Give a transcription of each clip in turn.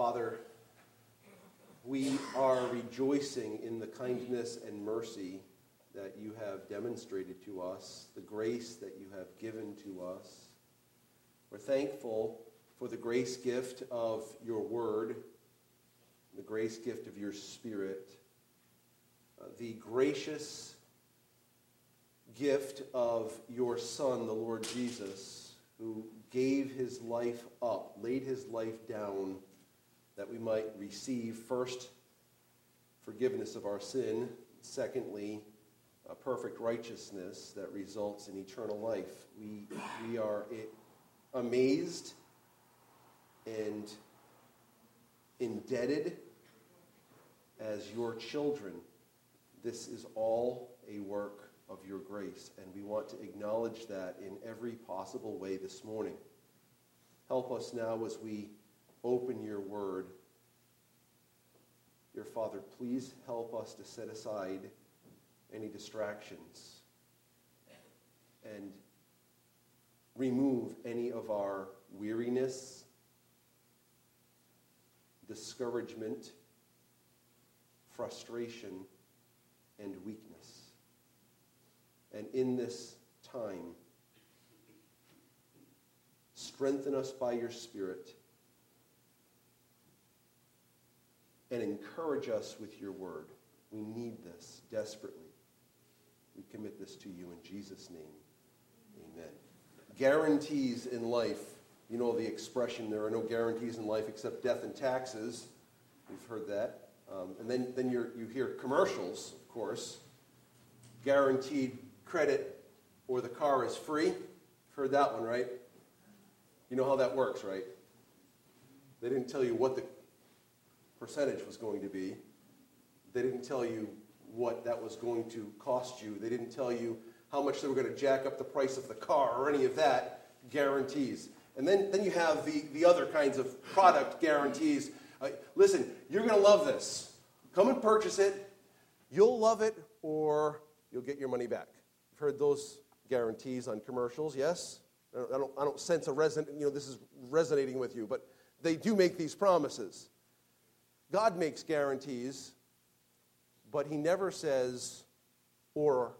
Father, we are rejoicing in the kindness and mercy that you have demonstrated to us, the grace that you have given to us. We're thankful for the grace gift of your word, the grace gift of your spirit, uh, the gracious gift of your Son, the Lord Jesus, who gave his life up, laid his life down that we might receive first forgiveness of our sin, secondly, a perfect righteousness that results in eternal life. We, we are amazed and indebted as your children. This is all a work of your grace, and we want to acknowledge that in every possible way this morning. Help us now as we open your word. Dear Father, please help us to set aside any distractions and remove any of our weariness, discouragement, frustration, and weakness. And in this time, strengthen us by your Spirit and encourage us with your word. We need this desperately. We commit this to you in Jesus' name. Amen. Guarantees in life. You know the expression, there are no guarantees in life except death and taxes. We've heard that. Um, and then, then you hear commercials, of course. Guaranteed credit or the car is free. Heard that one, right? You know how that works, right? They didn't tell you what the percentage was going to be. They didn't tell you what that was going to cost you. They didn't tell you how much they were going to jack up the price of the car or any of that guarantees. And then, then you have the, the other kinds of product guarantees. Uh, listen, you're going to love this. Come and purchase it. You'll love it or you'll get your money back. You've heard those guarantees on commercials, yes? I don't, I don't sense a resonant, you know, this is resonating with you, but they do make these promises. God makes guarantees, but he never says, or,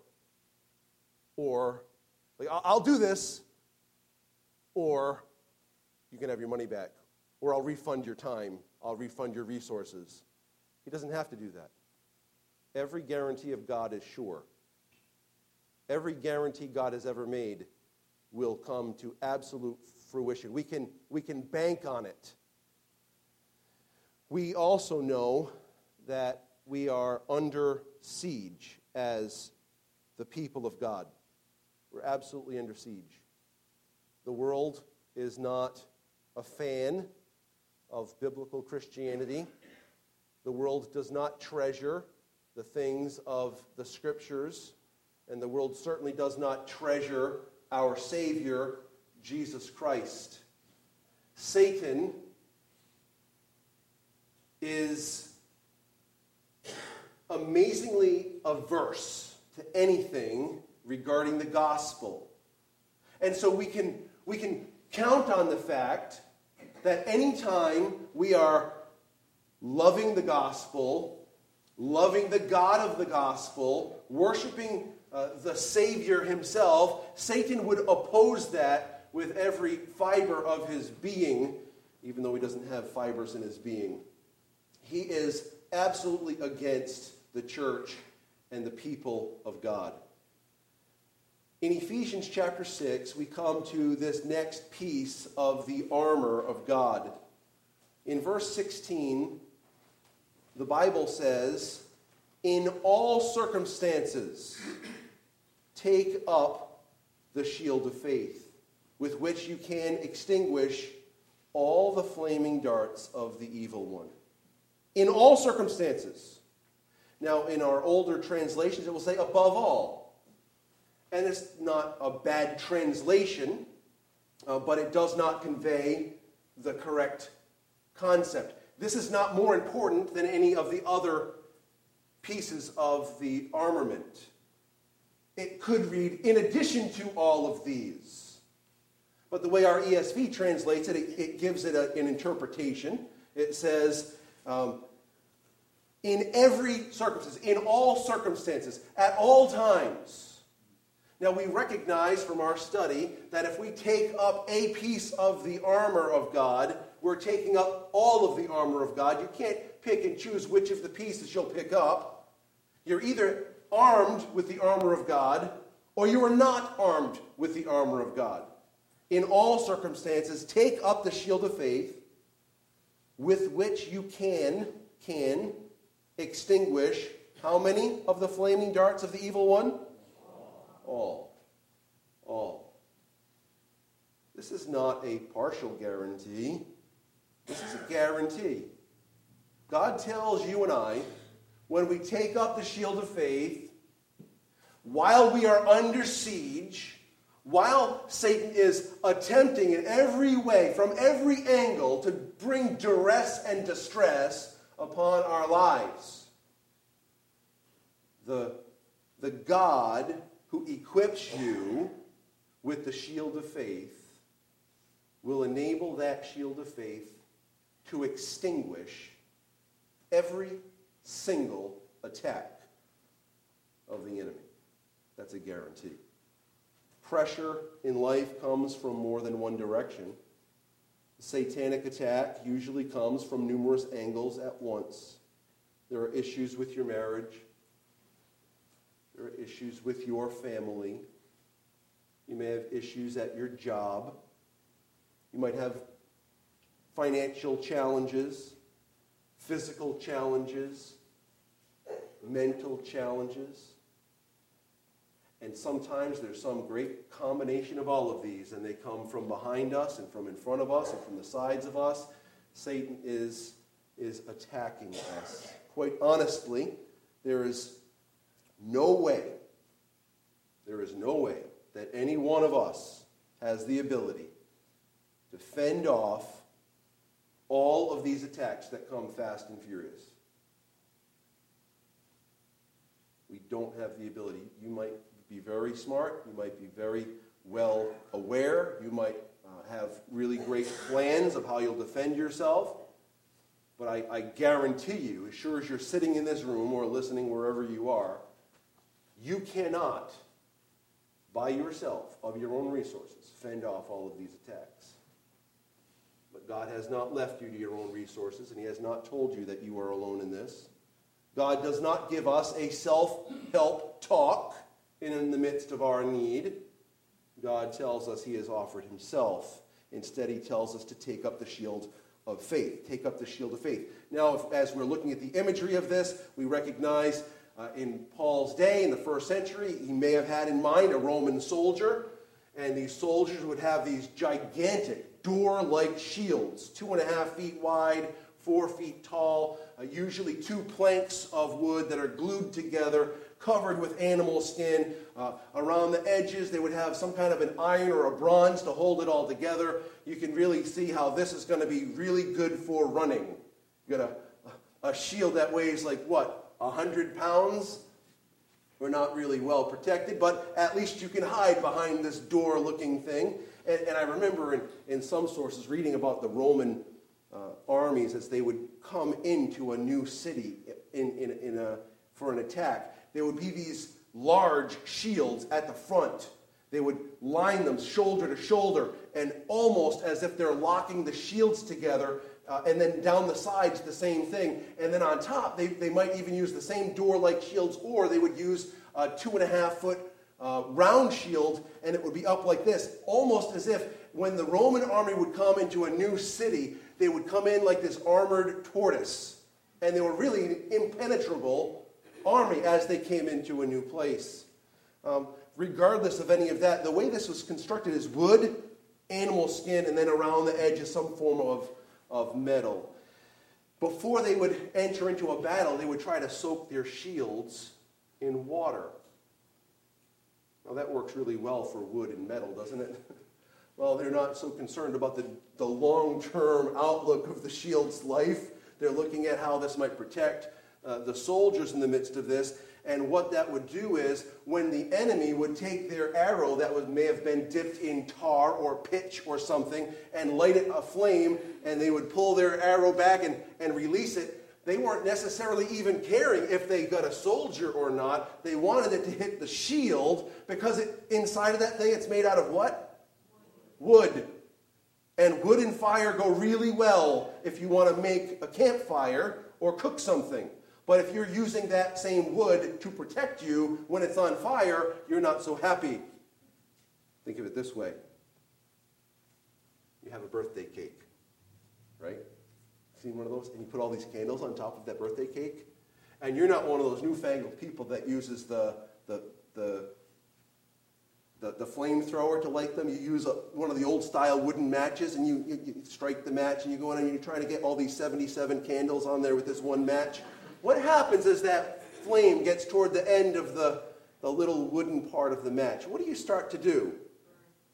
or, like, I'll do this, or you can have your money back, or I'll refund your time, I'll refund your resources. He doesn't have to do that. Every guarantee of God is sure. Every guarantee God has ever made will come to absolute fruition. We can, we can bank on it. We also know that we are under siege as the people of God. We're absolutely under siege. The world is not a fan of biblical Christianity. The world does not treasure the things of the scriptures, and the world certainly does not treasure our Savior, Jesus Christ. Satan is amazingly averse to anything regarding the gospel. And so we can, we can count on the fact that anytime we are loving the gospel, loving the God of the gospel, worshiping uh, the Savior himself, Satan would oppose that with every fiber of his being, even though he doesn't have fibers in his being. He is absolutely against the church and the people of God. In Ephesians chapter 6, we come to this next piece of the armor of God. In verse 16, the Bible says, In all circumstances, take up the shield of faith, with which you can extinguish all the flaming darts of the evil one in all circumstances. Now, in our older translations, it will say above all. And it's not a bad translation, uh, but it does not convey the correct concept. This is not more important than any of the other pieces of the armament. It could read, in addition to all of these. But the way our ESV translates it, it, it gives it a, an interpretation. It says, um, in every circumstance, in all circumstances, at all times. Now, we recognize from our study that if we take up a piece of the armor of God, we're taking up all of the armor of God. You can't pick and choose which of the pieces you'll pick up. You're either armed with the armor of God or you are not armed with the armor of God. In all circumstances, take up the shield of faith with which you can can extinguish how many of the flaming darts of the evil one? All. All. This is not a partial guarantee. This is a guarantee. God tells you and I when we take up the shield of faith, while we are under siege, while Satan is attempting in every way, from every angle, to bring duress and distress upon our lives, the, the God who equips you with the shield of faith will enable that shield of faith to extinguish every single attack of the enemy. That's a guarantee. Pressure in life comes from more than one direction. The satanic attack usually comes from numerous angles at once. There are issues with your marriage. There are issues with your family. You may have issues at your job. You might have financial challenges, physical challenges, mental challenges. And sometimes there's some great combination of all of these, and they come from behind us and from in front of us and from the sides of us. Satan is, is attacking us. Quite honestly, there is no way, there is no way that any one of us has the ability to fend off all of these attacks that come fast and furious. We don't have the ability. You might be very smart. You might be very well aware. You might uh, have really great plans of how you'll defend yourself. But I, I guarantee you, as sure as you're sitting in this room or listening wherever you are, you cannot, by yourself, of your own resources, fend off all of these attacks. But God has not left you to your own resources, and He has not told you that you are alone in this. God does not give us a self help talk and in the midst of our need, God tells us he has offered himself. Instead, he tells us to take up the shield of faith. Take up the shield of faith. Now, if, as we're looking at the imagery of this, we recognize uh, in Paul's day, in the first century, he may have had in mind a Roman soldier, and these soldiers would have these gigantic door like shields, two and a half feet wide, four feet tall, uh, usually two planks of wood that are glued together covered with animal skin. Uh, around the edges, they would have some kind of an iron or a bronze to hold it all together. You can really see how this is going to be really good for running. You got a, a shield that weighs like what, 100 pounds? We're not really well protected, but at least you can hide behind this door looking thing. And, and I remember in, in some sources reading about the Roman uh, armies as they would come into a new city in, in, in a, for an attack there would be these large shields at the front. They would line them shoulder to shoulder, and almost as if they're locking the shields together. Uh, and then down the sides, the same thing. And then on top, they, they might even use the same door like shields, or they would use a two and a half foot uh, round shield, and it would be up like this, almost as if when the Roman army would come into a new city, they would come in like this armored tortoise. And they were really impenetrable army as they came into a new place. Um, regardless of any of that, the way this was constructed is wood, animal skin, and then around the edge is some form of, of metal. Before they would enter into a battle, they would try to soak their shields in water. Now, that works really well for wood and metal, doesn't it? well, they're not so concerned about the, the long term outlook of the shield's life. They're looking at how this might protect uh, the soldiers in the midst of this. And what that would do is when the enemy would take their arrow that was, may have been dipped in tar or pitch or something and light it aflame, and they would pull their arrow back and, and release it, they weren't necessarily even caring if they got a soldier or not. They wanted it to hit the shield because it, inside of that thing it's made out of what? Wood. And wood and fire go really well if you want to make a campfire or cook something. But if you're using that same wood to protect you when it's on fire, you're not so happy. Think of it this way you have a birthday cake, right? Seen one of those? And you put all these candles on top of that birthday cake. And you're not one of those newfangled people that uses the, the, the, the, the flamethrower to light them. You use a, one of the old style wooden matches and you, you, you strike the match and you go in and you're trying to get all these 77 candles on there with this one match. What happens is that flame gets toward the end of the, the little wooden part of the match. What do you start to do?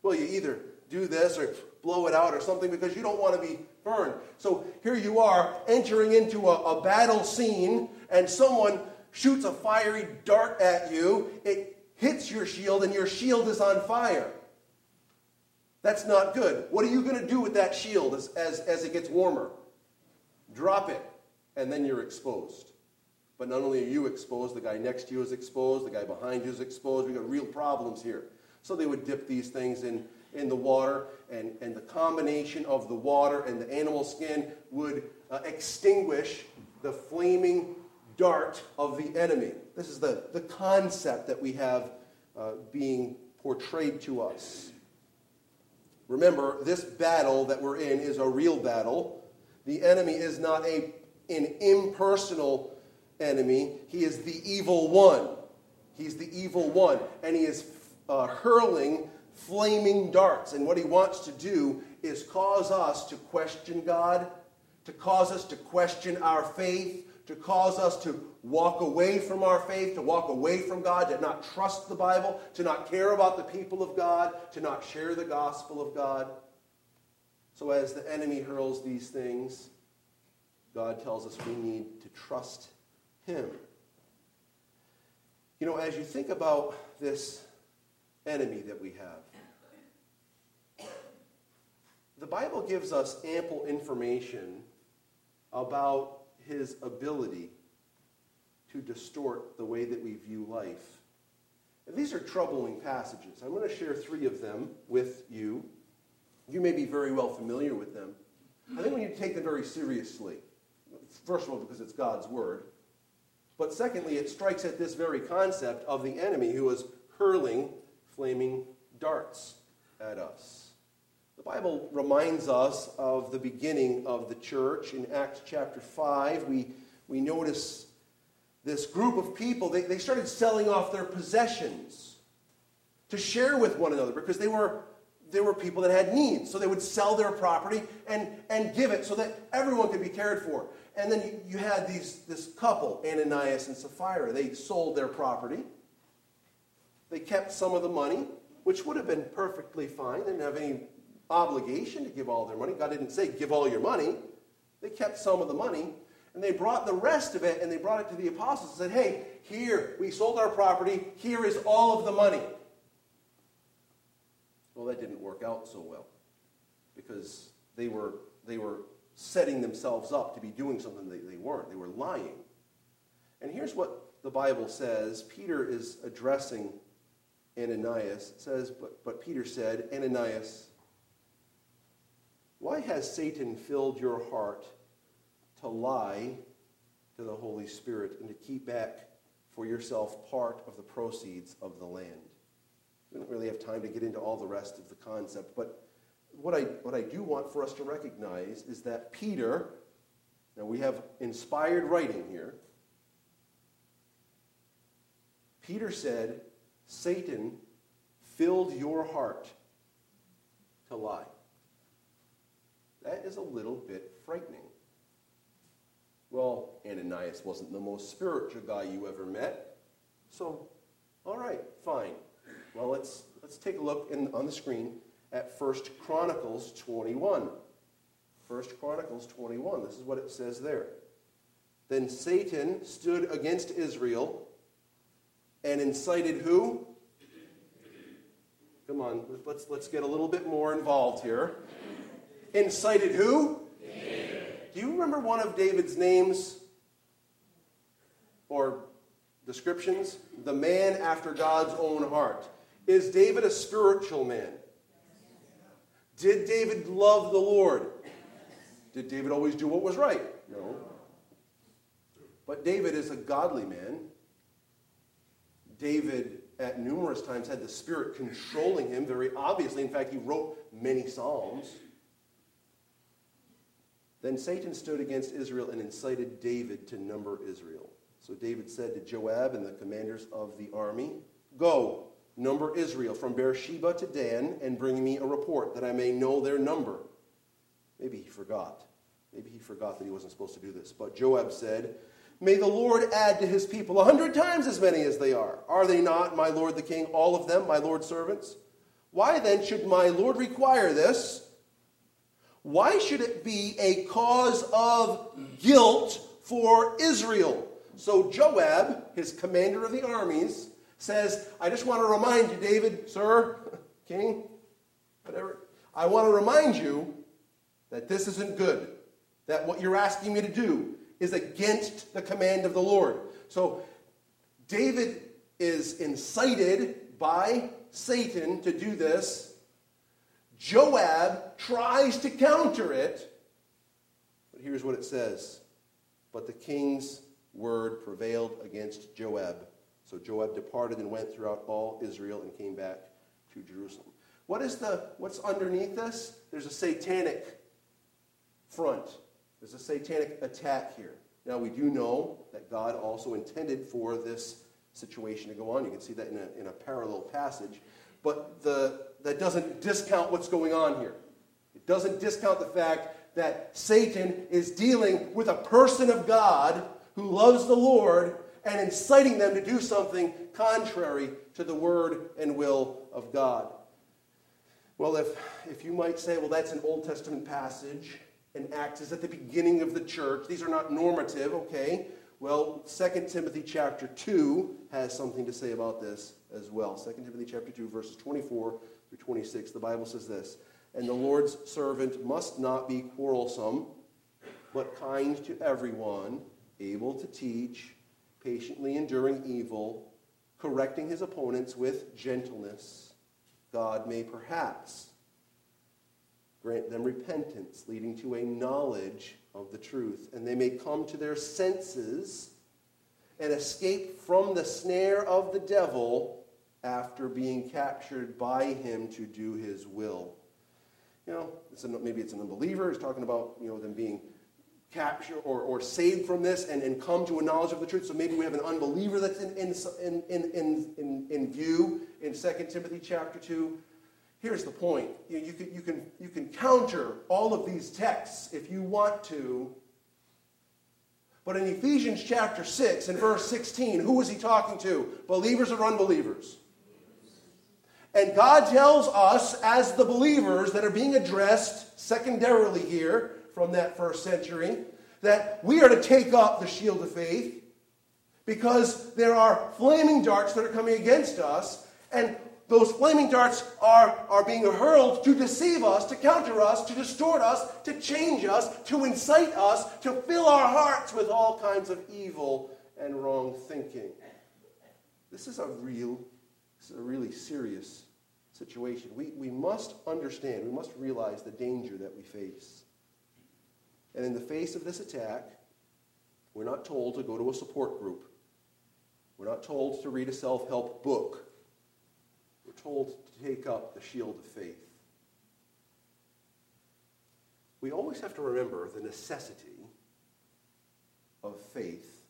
Well, you either do this or blow it out or something because you don't want to be burned. So here you are entering into a, a battle scene, and someone shoots a fiery dart at you. It hits your shield, and your shield is on fire. That's not good. What are you going to do with that shield as, as, as it gets warmer? Drop it, and then you're exposed. But not only are you exposed, the guy next to you is exposed, the guy behind you is exposed. We've got real problems here. So they would dip these things in in the water, and, and the combination of the water and the animal skin would uh, extinguish the flaming dart of the enemy. This is the, the concept that we have uh, being portrayed to us. Remember, this battle that we're in is a real battle. The enemy is not a, an impersonal enemy, he is the evil one. He's the evil one, and he is uh, hurling flaming darts. And what he wants to do is cause us to question God, to cause us to question our faith, to cause us to walk away from our faith, to walk away from God, to not trust the Bible, to not care about the people of God, to not share the gospel of God. So, as the enemy hurls these things, God tells us we need to trust Him. You know, as you think about this enemy that we have. The Bible gives us ample information about his ability to distort the way that we view life. And these are troubling passages. I'm going to share three of them with you. You may be very well familiar with them. I think we need to take them very seriously. First of all, because it's God's word. But secondly, it strikes at this very concept of the enemy who is hurling flaming darts at us. The Bible reminds us of the beginning of the church. In Acts chapter 5, we, we notice this group of people, they, they started selling off their possessions to share with one another because they were, there were people that had needs. So they would sell their property and, and give it so that everyone could be cared for. And then you, had these, this couple, Ananias and Sapphira. They sold their property they kept some of the money, which would have been perfectly fine. They didn't have any obligation to give all their money. God didn't say, give all your money. They kept some of the money, and they brought the rest of it, and they brought it to the apostles and said, hey, here, we sold our property. Here is all of the money. Well, that didn't work out so well because they were, they were setting themselves up to be doing something they, they weren't. They were lying. And here's what the Bible says Peter is addressing Ananias, it says, but, but Peter said, Ananias, why has Satan filled your heart to lie to the Holy Spirit and to keep back for yourself part of the proceeds of the land? We don't really have time to get into all the rest of the concept, but what I, what I do want for us to recognize is that Peter, now we have inspired writing here, Peter said, Satan filled your heart to lie. That is a little bit frightening. Well, Ananias wasn't the most spiritual guy you ever met. So, all right, fine. Well, let's, let's take a look in, on the screen at 1 Chronicles 21. 1 Chronicles 21. This is what it says there. Then Satan stood against Israel and incited who? Come on, let's, let's get a little bit more involved here. Incited who? David. Do you remember one of David's names or descriptions? The man after God's own heart. Is David a spiritual man? Did David love the Lord? Did David always do what was right? No. But David is a godly man. David, at numerous times, had the Spirit controlling him very obviously. In fact, he wrote many Psalms. Then Satan stood against Israel and incited David to number Israel. So David said to Joab and the commanders of the army, Go, number Israel from Beersheba to Dan, and bring me a report that I may know their number. Maybe he forgot. Maybe he forgot that he wasn't supposed to do this. But Joab said, May the Lord add to his people a hundred times as many as they are. Are they not, my lord the king, all of them, my lord's servants? Why then should my lord require this? Why should it be a cause of guilt for Israel? So Joab, his commander of the armies, says, I just want to remind you, David, sir, king, whatever, I want to remind you that this isn't good. That what you're asking me to do is against the command of the Lord. So David is incited by Satan to do this. Joab tries to counter it. But here's what it says But the king's word prevailed against Joab. So Joab departed and went throughout all Israel and came back to Jerusalem. What is the what's underneath this? There's a satanic front. There's a satanic attack here. Now, we do know that God also intended for this situation to go on. You can see that in a, in a parallel passage. But the, that doesn't discount what's going on here. It doesn't discount the fact that Satan is dealing with a person of God who loves the Lord and inciting them to do something contrary to the word and will of God. Well, if, if you might say, well, that's an Old Testament passage, and Acts is at the beginning of the church. These are not normative, okay? Well, 2 Timothy chapter 2 has something to say about this as well. 2 Timothy chapter 2, verses 24 through 26, the Bible says this And the Lord's servant must not be quarrelsome, but kind to everyone, able to teach, patiently enduring evil, correcting his opponents with gentleness. God may perhaps grant them repentance, leading to a knowledge of the truth, and they may come to their senses and escape from the snare of the devil after being captured by him to do his will. You know, it's a, maybe it's an unbeliever. He's talking about you know them being captured or, or saved from this and, and come to a knowledge of the truth. So maybe we have an unbeliever that's in, in, in, in, in, in view in 2 Timothy chapter 2. Here's the point. You, you, can, you, can, you can counter all of these texts if you want to. But in Ephesians chapter 6 and verse 16, who is he talking to? Believers or unbelievers? And God tells us, as the believers that are being addressed secondarily here from that first century, that we are to take up the shield of faith because there are flaming darts that are coming against us. And those flaming darts are, are being hurled to deceive us, to counter us, to distort us, to change us, to incite us, to fill our hearts with all kinds of evil and wrong thinking. This is a real, this is a really serious situation. We, we must understand, we must realize the danger that we face. And in the face of this attack, we're not told to go to a support group. We're not told to read a self help book We're told to take up the shield of faith. We always have to remember the necessity of faith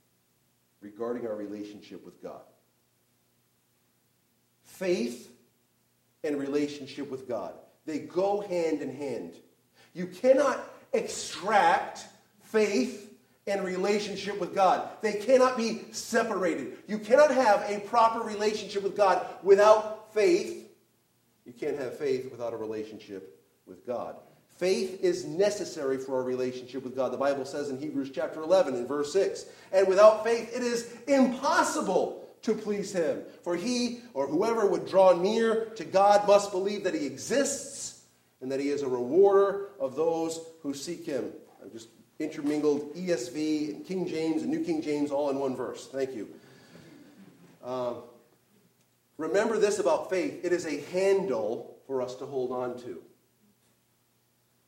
regarding our relationship with God. Faith and relationship with God, they go hand in hand. You cannot extract faith and relationship with God. They cannot be separated. You cannot have a proper relationship with God without faith, you can't have faith without a relationship with God. Faith is necessary for a relationship with God. The Bible says in Hebrews chapter 11 and verse 6, and without faith it is impossible to please him. For he or whoever would draw near to God must believe that he exists and that he is a rewarder of those who seek him. I've just intermingled ESV and King James and New King James all in one verse. Thank you. Uh, remember this about faith it is a handle for us to hold on to.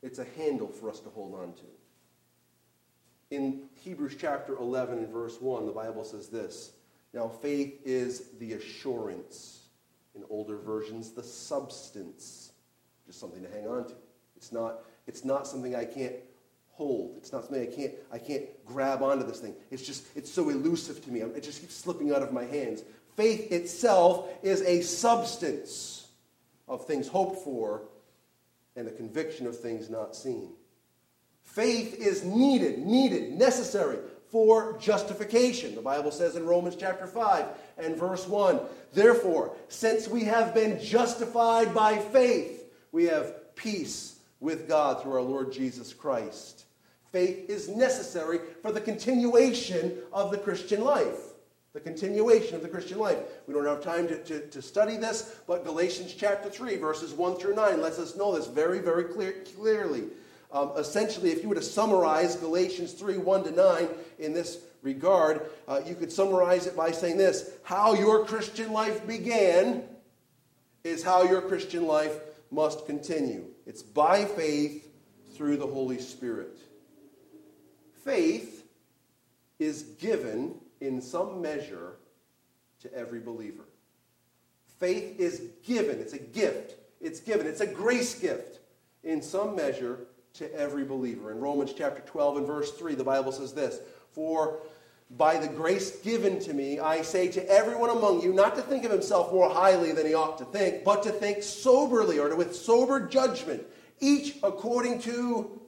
It's a handle for us to hold on to. In Hebrews chapter 11 and verse 1, the Bible says this Now, faith is the assurance. In older versions, the substance. Just something to hang on to. It's not, it's not something I can't hold. It's not something I can't, I can't grab onto this thing. It's just, it's so elusive to me. It just keeps slipping out of my hands. Faith itself is a substance of things hoped for and the conviction of things not seen. Faith is needed, needed, necessary for justification. The Bible says in Romans chapter 5 and verse 1 Therefore, since we have been justified by faith, we have peace with God through our Lord Jesus Christ. Faith is necessary for the continuation of the Christian life. The continuation of the Christian life. We don't have time to, to, to, study this, but Galatians chapter 3, verses 1 through 9 lets us know this very, very clear, clearly. Um, essentially, if you were to summarize Galatians 3 1 to 9 in this regard, uh, you could summarize it by saying this How your Christian life began is how your Christian life must continue. It's by faith through the Holy Spirit. Faith is given in some measure to every believer. Faith is given, it's a gift. It's given, it's a grace gift in some measure to every believer. In Romans chapter 12 and verse 3, the Bible says this For by the grace given to me, I say to everyone among you not to think of himself more highly than he ought to think, but to think soberly or with sober judgment, each according to,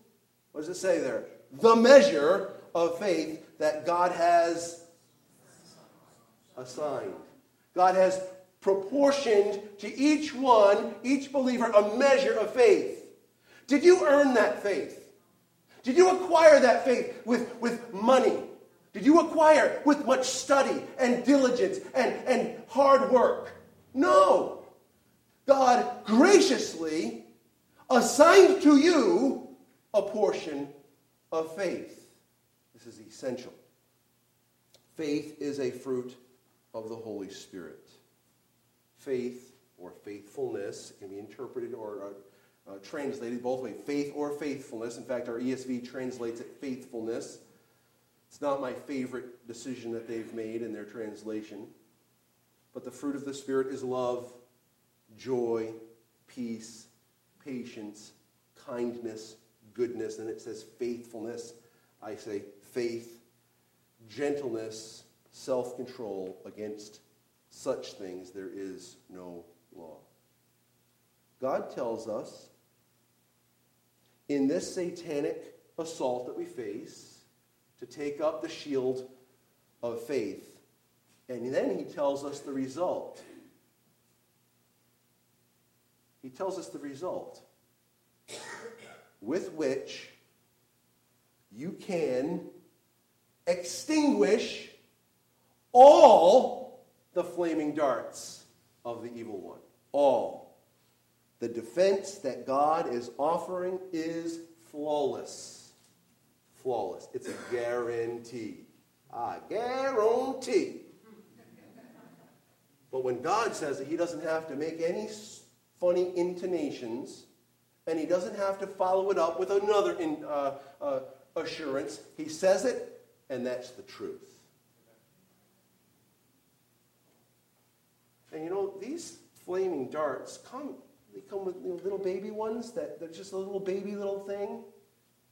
what does it say there? The measure of faith that God has assigned. God has proportioned to each one, each believer, a measure of faith. Did you earn that faith? Did you acquire that faith with, with money? Did you acquire with much study and diligence and, and hard work? No. God graciously assigned to you a portion of faith. This is essential. Faith is a fruit of the Holy Spirit. Faith or faithfulness can be interpreted or uh, uh, translated both ways faith or faithfulness. In fact, our ESV translates it faithfulness. It's not my favorite decision that they've made in their translation. But the fruit of the Spirit is love, joy, peace, patience, kindness, goodness. And it says faithfulness. I say faith, gentleness, self control. Against such things there is no law. God tells us in this satanic assault that we face to take up the shield of faith. And then he tells us the result. He tells us the result with which you can extinguish all the flaming darts of the evil one. All. The defense that God is offering is flawless. Flawless. It's a guarantee. I guarantee. But when God says it, He doesn't have to make any funny intonations, and He doesn't have to follow it up with another in, uh, uh, assurance. He says it, and that's the truth. And you know, these flaming darts come they come with you know, little baby ones that they're just a little baby little thing.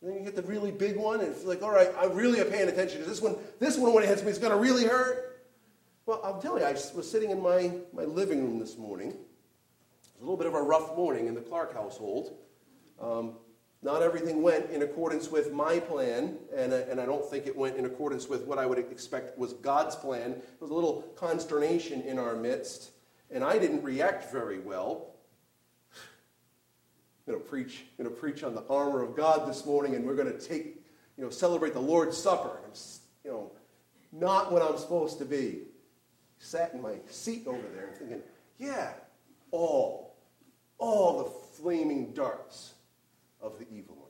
And then you get the really big one, and it's like, all right, I really am paying attention to this one. This one, when it hits me, is going to really hurt. Well, I'll tell you, I was sitting in my, my living room this morning. It was a little bit of a rough morning in the Clark household. Um, not everything went in accordance with my plan, and, and I don't think it went in accordance with what I would expect was God's plan. There was a little consternation in our midst, and I didn't react very well going to preach, going to preach on the armor of God this morning, and we're going to take, you know, celebrate the Lord's Supper. I'm, you know, not what I'm supposed to be. sat in my seat over there and thinking, yeah, all, all the flaming darts of the evil one.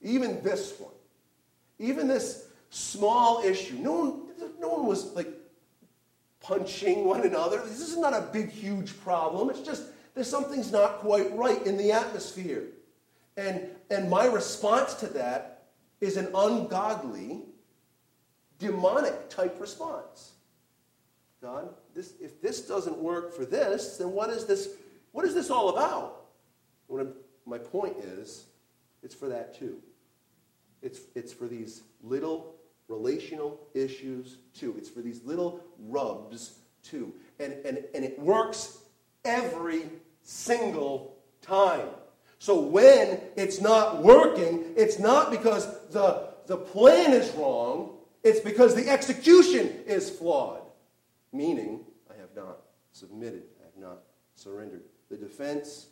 Even this one. Even this small issue. No one, no one was like punching one another. This is not a big, huge problem. It's just there's something's not quite right in the atmosphere. And, and my response to that is an ungodly, demonic type response. God, this, if this doesn't work for this, then what is this, what is this all about? my point is, it's for that too. It's, it's for these little relational issues too. It's for these little rubs too. And, and, and it works every single time. So when it's not working, it's not because the, the plan is wrong, it's because the execution is flawed. Meaning, I have not submitted, I have not surrendered. The defense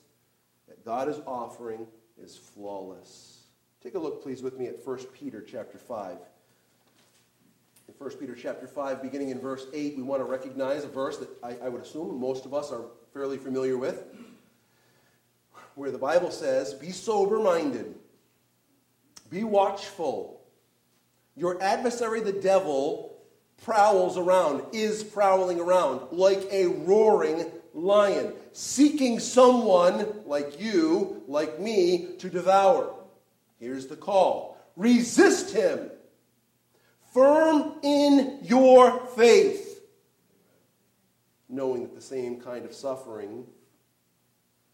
that God is offering is flawless. Take a look, please, with me at 1 Peter chapter 5. In 1 Peter chapter 5, beginning in verse 8, we want to recognize a verse that I, I would assume most of us are fairly familiar with, where the Bible says, Be sober minded, be watchful. Your adversary, the devil, prowls around, is prowling around like a roaring lion, seeking someone like you, like me, to devour. Here's the call resist him, firm in your faith, knowing that the same kind of suffering,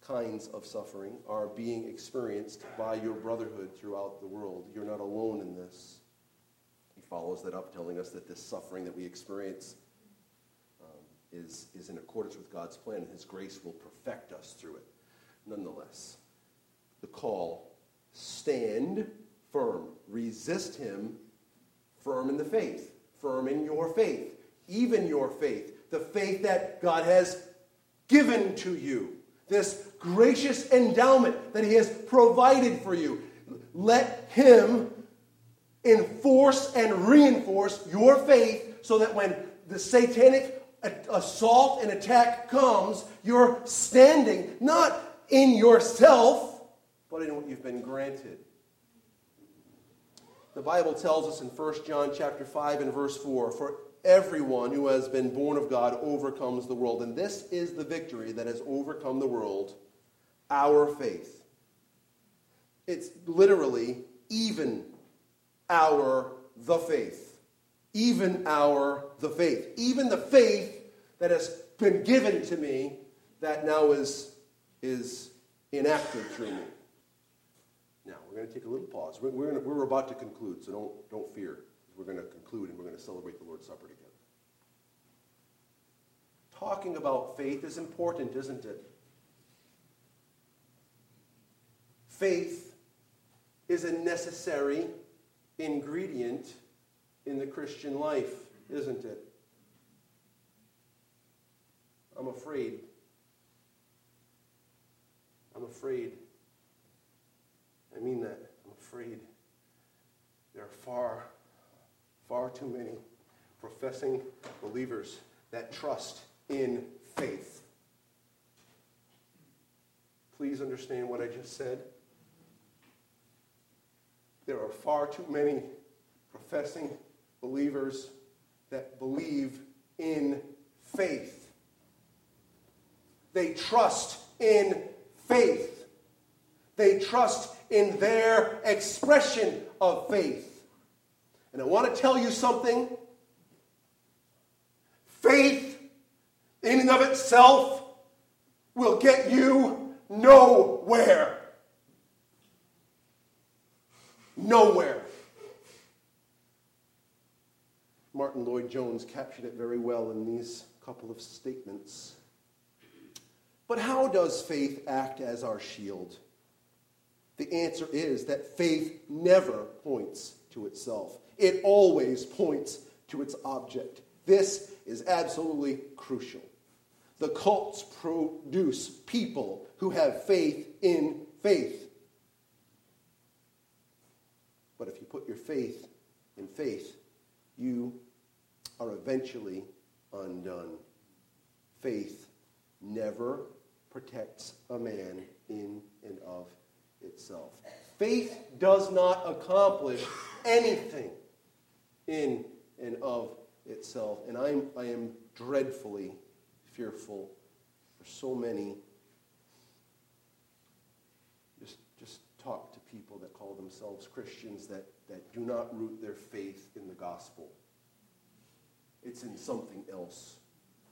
kinds of suffering, are being experienced by your brotherhood throughout the world. You're not alone in this. He follows that up, telling us that this suffering that we experience um, is, is in accordance with God's plan, and His grace will perfect us through it. Nonetheless, the call stand firm. Resist him firm in the faith, firm in your faith, even your faith, the faith that God has given to you, this gracious endowment that he has provided for you. Let him enforce and reinforce your faith so that when the satanic assault and attack comes, you're standing not in yourself but in what you've been granted. The Bible tells us in 1 John chapter 5 and verse 4, for everyone who has been born of God overcomes the world. And this is the victory that has overcome the world, our faith. It's literally even our the faith. Even our the faith. Even the faith that has been given to me that now is, is enacted through me. Now, we're going to take a little pause. We're, we're, we're about to conclude, so don't, don't fear. We're going to conclude and we're going to celebrate the Lord's Supper together. Talking about faith is important, isn't it? Faith is a necessary ingredient in the Christian life, isn't it? I'm afraid. I'm afraid I mean that. I'm afraid there are far, far too many professing believers that trust in faith. Please understand what I just said. There are far too many professing believers that believe in faith. They trust in faith. They trust in their expression of faith. And I want to tell you something. Faith, in and of itself, will get you nowhere. Nowhere. Martyn Lloyd-Jones captured it very well in these couple of statements. But how does faith act as our shield? The answer is that faith never points to itself, it always points to its object. This is absolutely crucial. The cults produce people who have faith in faith. But if you put your faith in faith, you are eventually undone. faith never protects a man in and of itself. Faith does not accomplish anything in and of itself. And I'm, I am dreadfully fearful for so many. Just, just talk to people that call themselves Christians that, that do not root their faith in the gospel. It's in something else.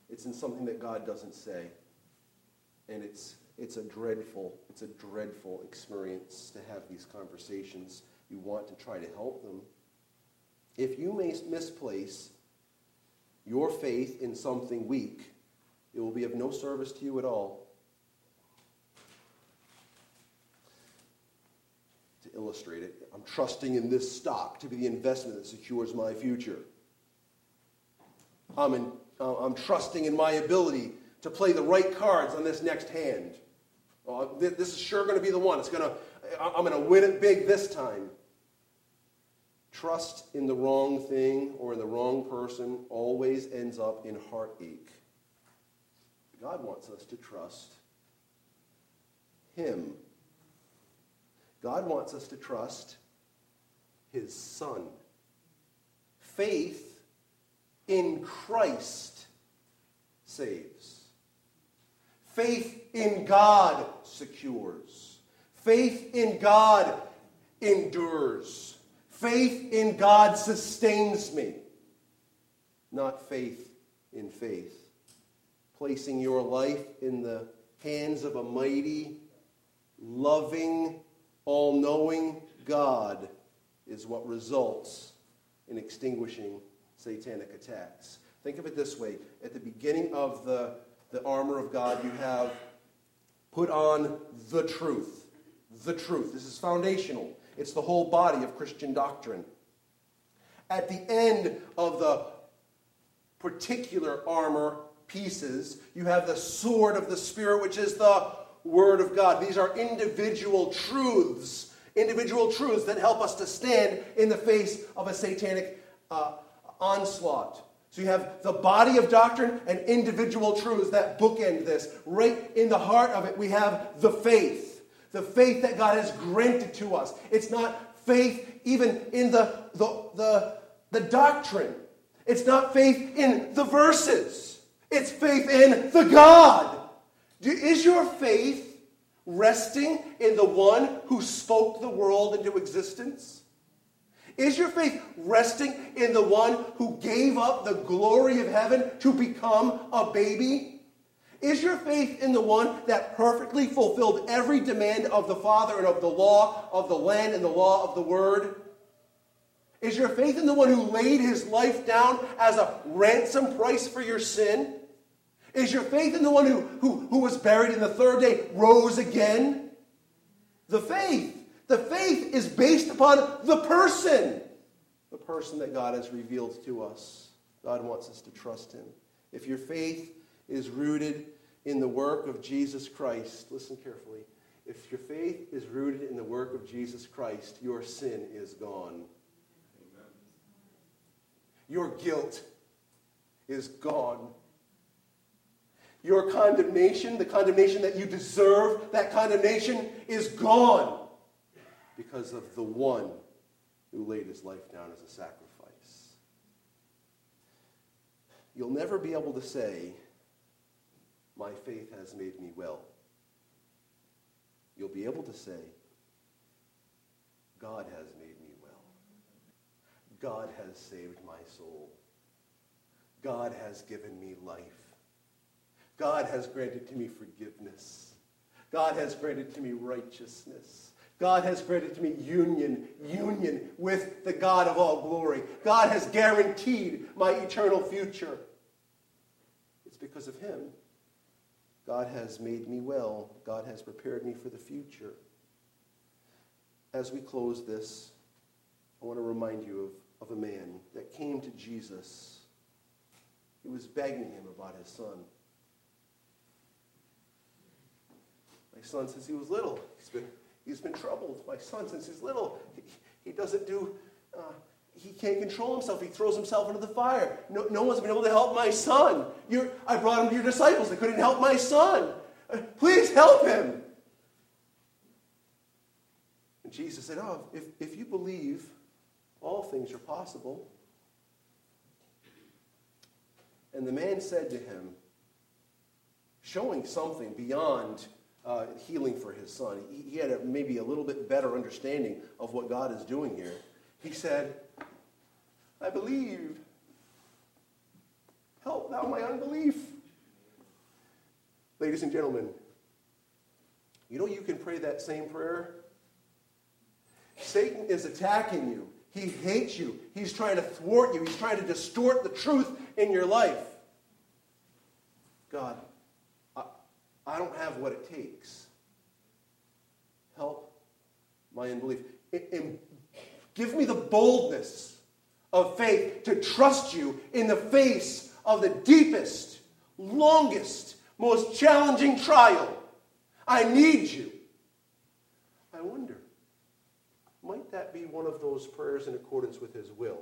It's in something that God doesn't say. And it's, it's a dreadful, it's a dreadful experience to have these conversations. You want to try to help them. If you may misplace your faith in something weak, it will be of no service to you at all. To illustrate it, I'm trusting in this stock to be the investment that secures my future. I'm, in, uh, I'm trusting in my ability to play the right cards on this next hand. Oh, this is sure going to be the one. It's going to, I'm going to win it big this time. Trust in the wrong thing or in the wrong person always ends up in heartache. God wants us to trust Him. God wants us to trust His Son. Faith in Christ saves. Faith in God secures. Faith in God endures. Faith in God sustains me. Not faith in faith. Placing your life in the hands of a mighty, loving, all knowing God is what results in extinguishing satanic attacks. Think of it this way at the beginning of the, the armor of God, you have put on the truth. The truth. This is foundational, it's the whole body of Christian doctrine. At the end of the particular armor pieces, you have the sword of the Spirit, which is the Word of God. These are individual truths, individual truths that help us to stand in the face of a satanic uh, onslaught. So you have the body of doctrine and individual truths that bookend this. Right in the heart of it, we have the faith. The faith that God has granted to us. It's not faith even in the, the, the, the doctrine. It's not faith in the verses. It's faith in the God. Is your faith resting in the one who spoke the world into existence? Is your faith resting in the one who gave up the glory of heaven to become a baby? Is your faith in the one that perfectly fulfilled every demand of the Father and of the law of the land and the law of the Word? Is your faith in the one who laid his life down as a ransom price for your sin? Is your faith in the one who, who, who was buried and the third day rose again? The faith the faith is based upon the person, the person that God has revealed to us. God wants us to trust him. If your faith is rooted in the work of Jesus Christ, listen carefully. If your faith is rooted in the work of Jesus Christ, your sin is gone. Amen. Your guilt is gone. Your condemnation, the condemnation that you deserve, that condemnation is gone because of the one who laid his life down as a sacrifice. You'll never be able to say, My faith has made me well. You'll be able to say, God has made me well. God has saved my soul. God has given me life. God has granted to me forgiveness. God has granted to me righteousness. God has granted to me union, union with the God of all glory. God has guaranteed my eternal future. It's because of Him. God has made me well. God has prepared me for the future. As we close this, I want to remind you of, of a man that came to Jesus. He was begging him about his son. My son, since he was little, he's been He's been troubled, my son, since he's little. He, he doesn't do, uh, he can't control himself. He throws himself into the fire. No, no one's been able to help my son. You're, I brought him to your disciples. They couldn't help my son. Uh, please help him. And Jesus said, Oh, if, if you believe, all things are possible. And the man said to him, showing something beyond uh, healing for his son, he, he had a, maybe a little bit better understanding of what God is doing here. He said, I believe. Help thou my unbelief. Ladies and gentlemen, you know you can pray that same prayer? Satan is attacking you. He hates you. He's trying to thwart you. He's trying to distort the truth in your life. God, I don't have what it takes. Help my unbelief. And give me the boldness of faith to trust you in the face of the deepest, longest, most challenging trial. I need you. I wonder, might that be one of those prayers in accordance with his will?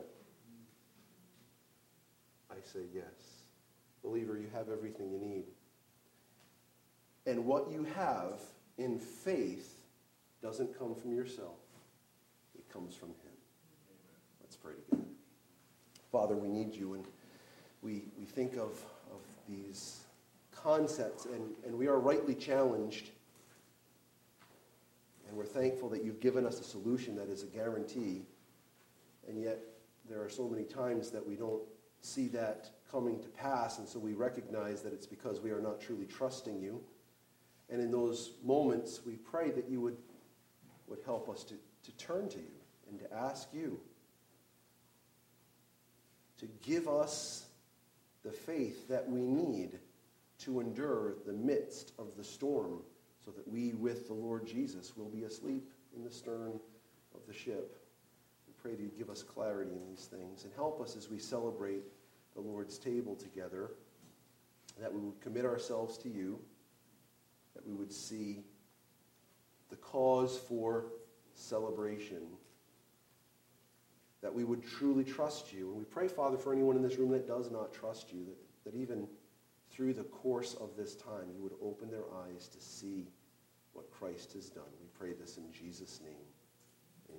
I say yes. Believer, you have everything you need. And what you have in faith doesn't come from yourself, it comes from him. Let's pray together. Father, we need you, and we, we think of, of these concepts, and, and we are rightly challenged. And we're thankful that you've given us a solution that is a guarantee. And yet, there are so many times that we don't see that coming to pass, and so we recognize that it's because we are not truly trusting you. And in those moments, we pray that you would, would help us to, to turn to you and to ask you to give us the faith that we need to endure the midst of the storm so that we, with the Lord Jesus, will be asleep in the stern of the ship. We pray that you give us clarity in these things and help us as we celebrate the Lord's table together, that we would commit ourselves to you, that we would see the cause for celebration that we would truly trust you. And we pray, Father, for anyone in this room that does not trust you, that, that even through the course of this time, you would open their eyes to see what Christ has done. We pray this in Jesus' name.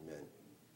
Amen.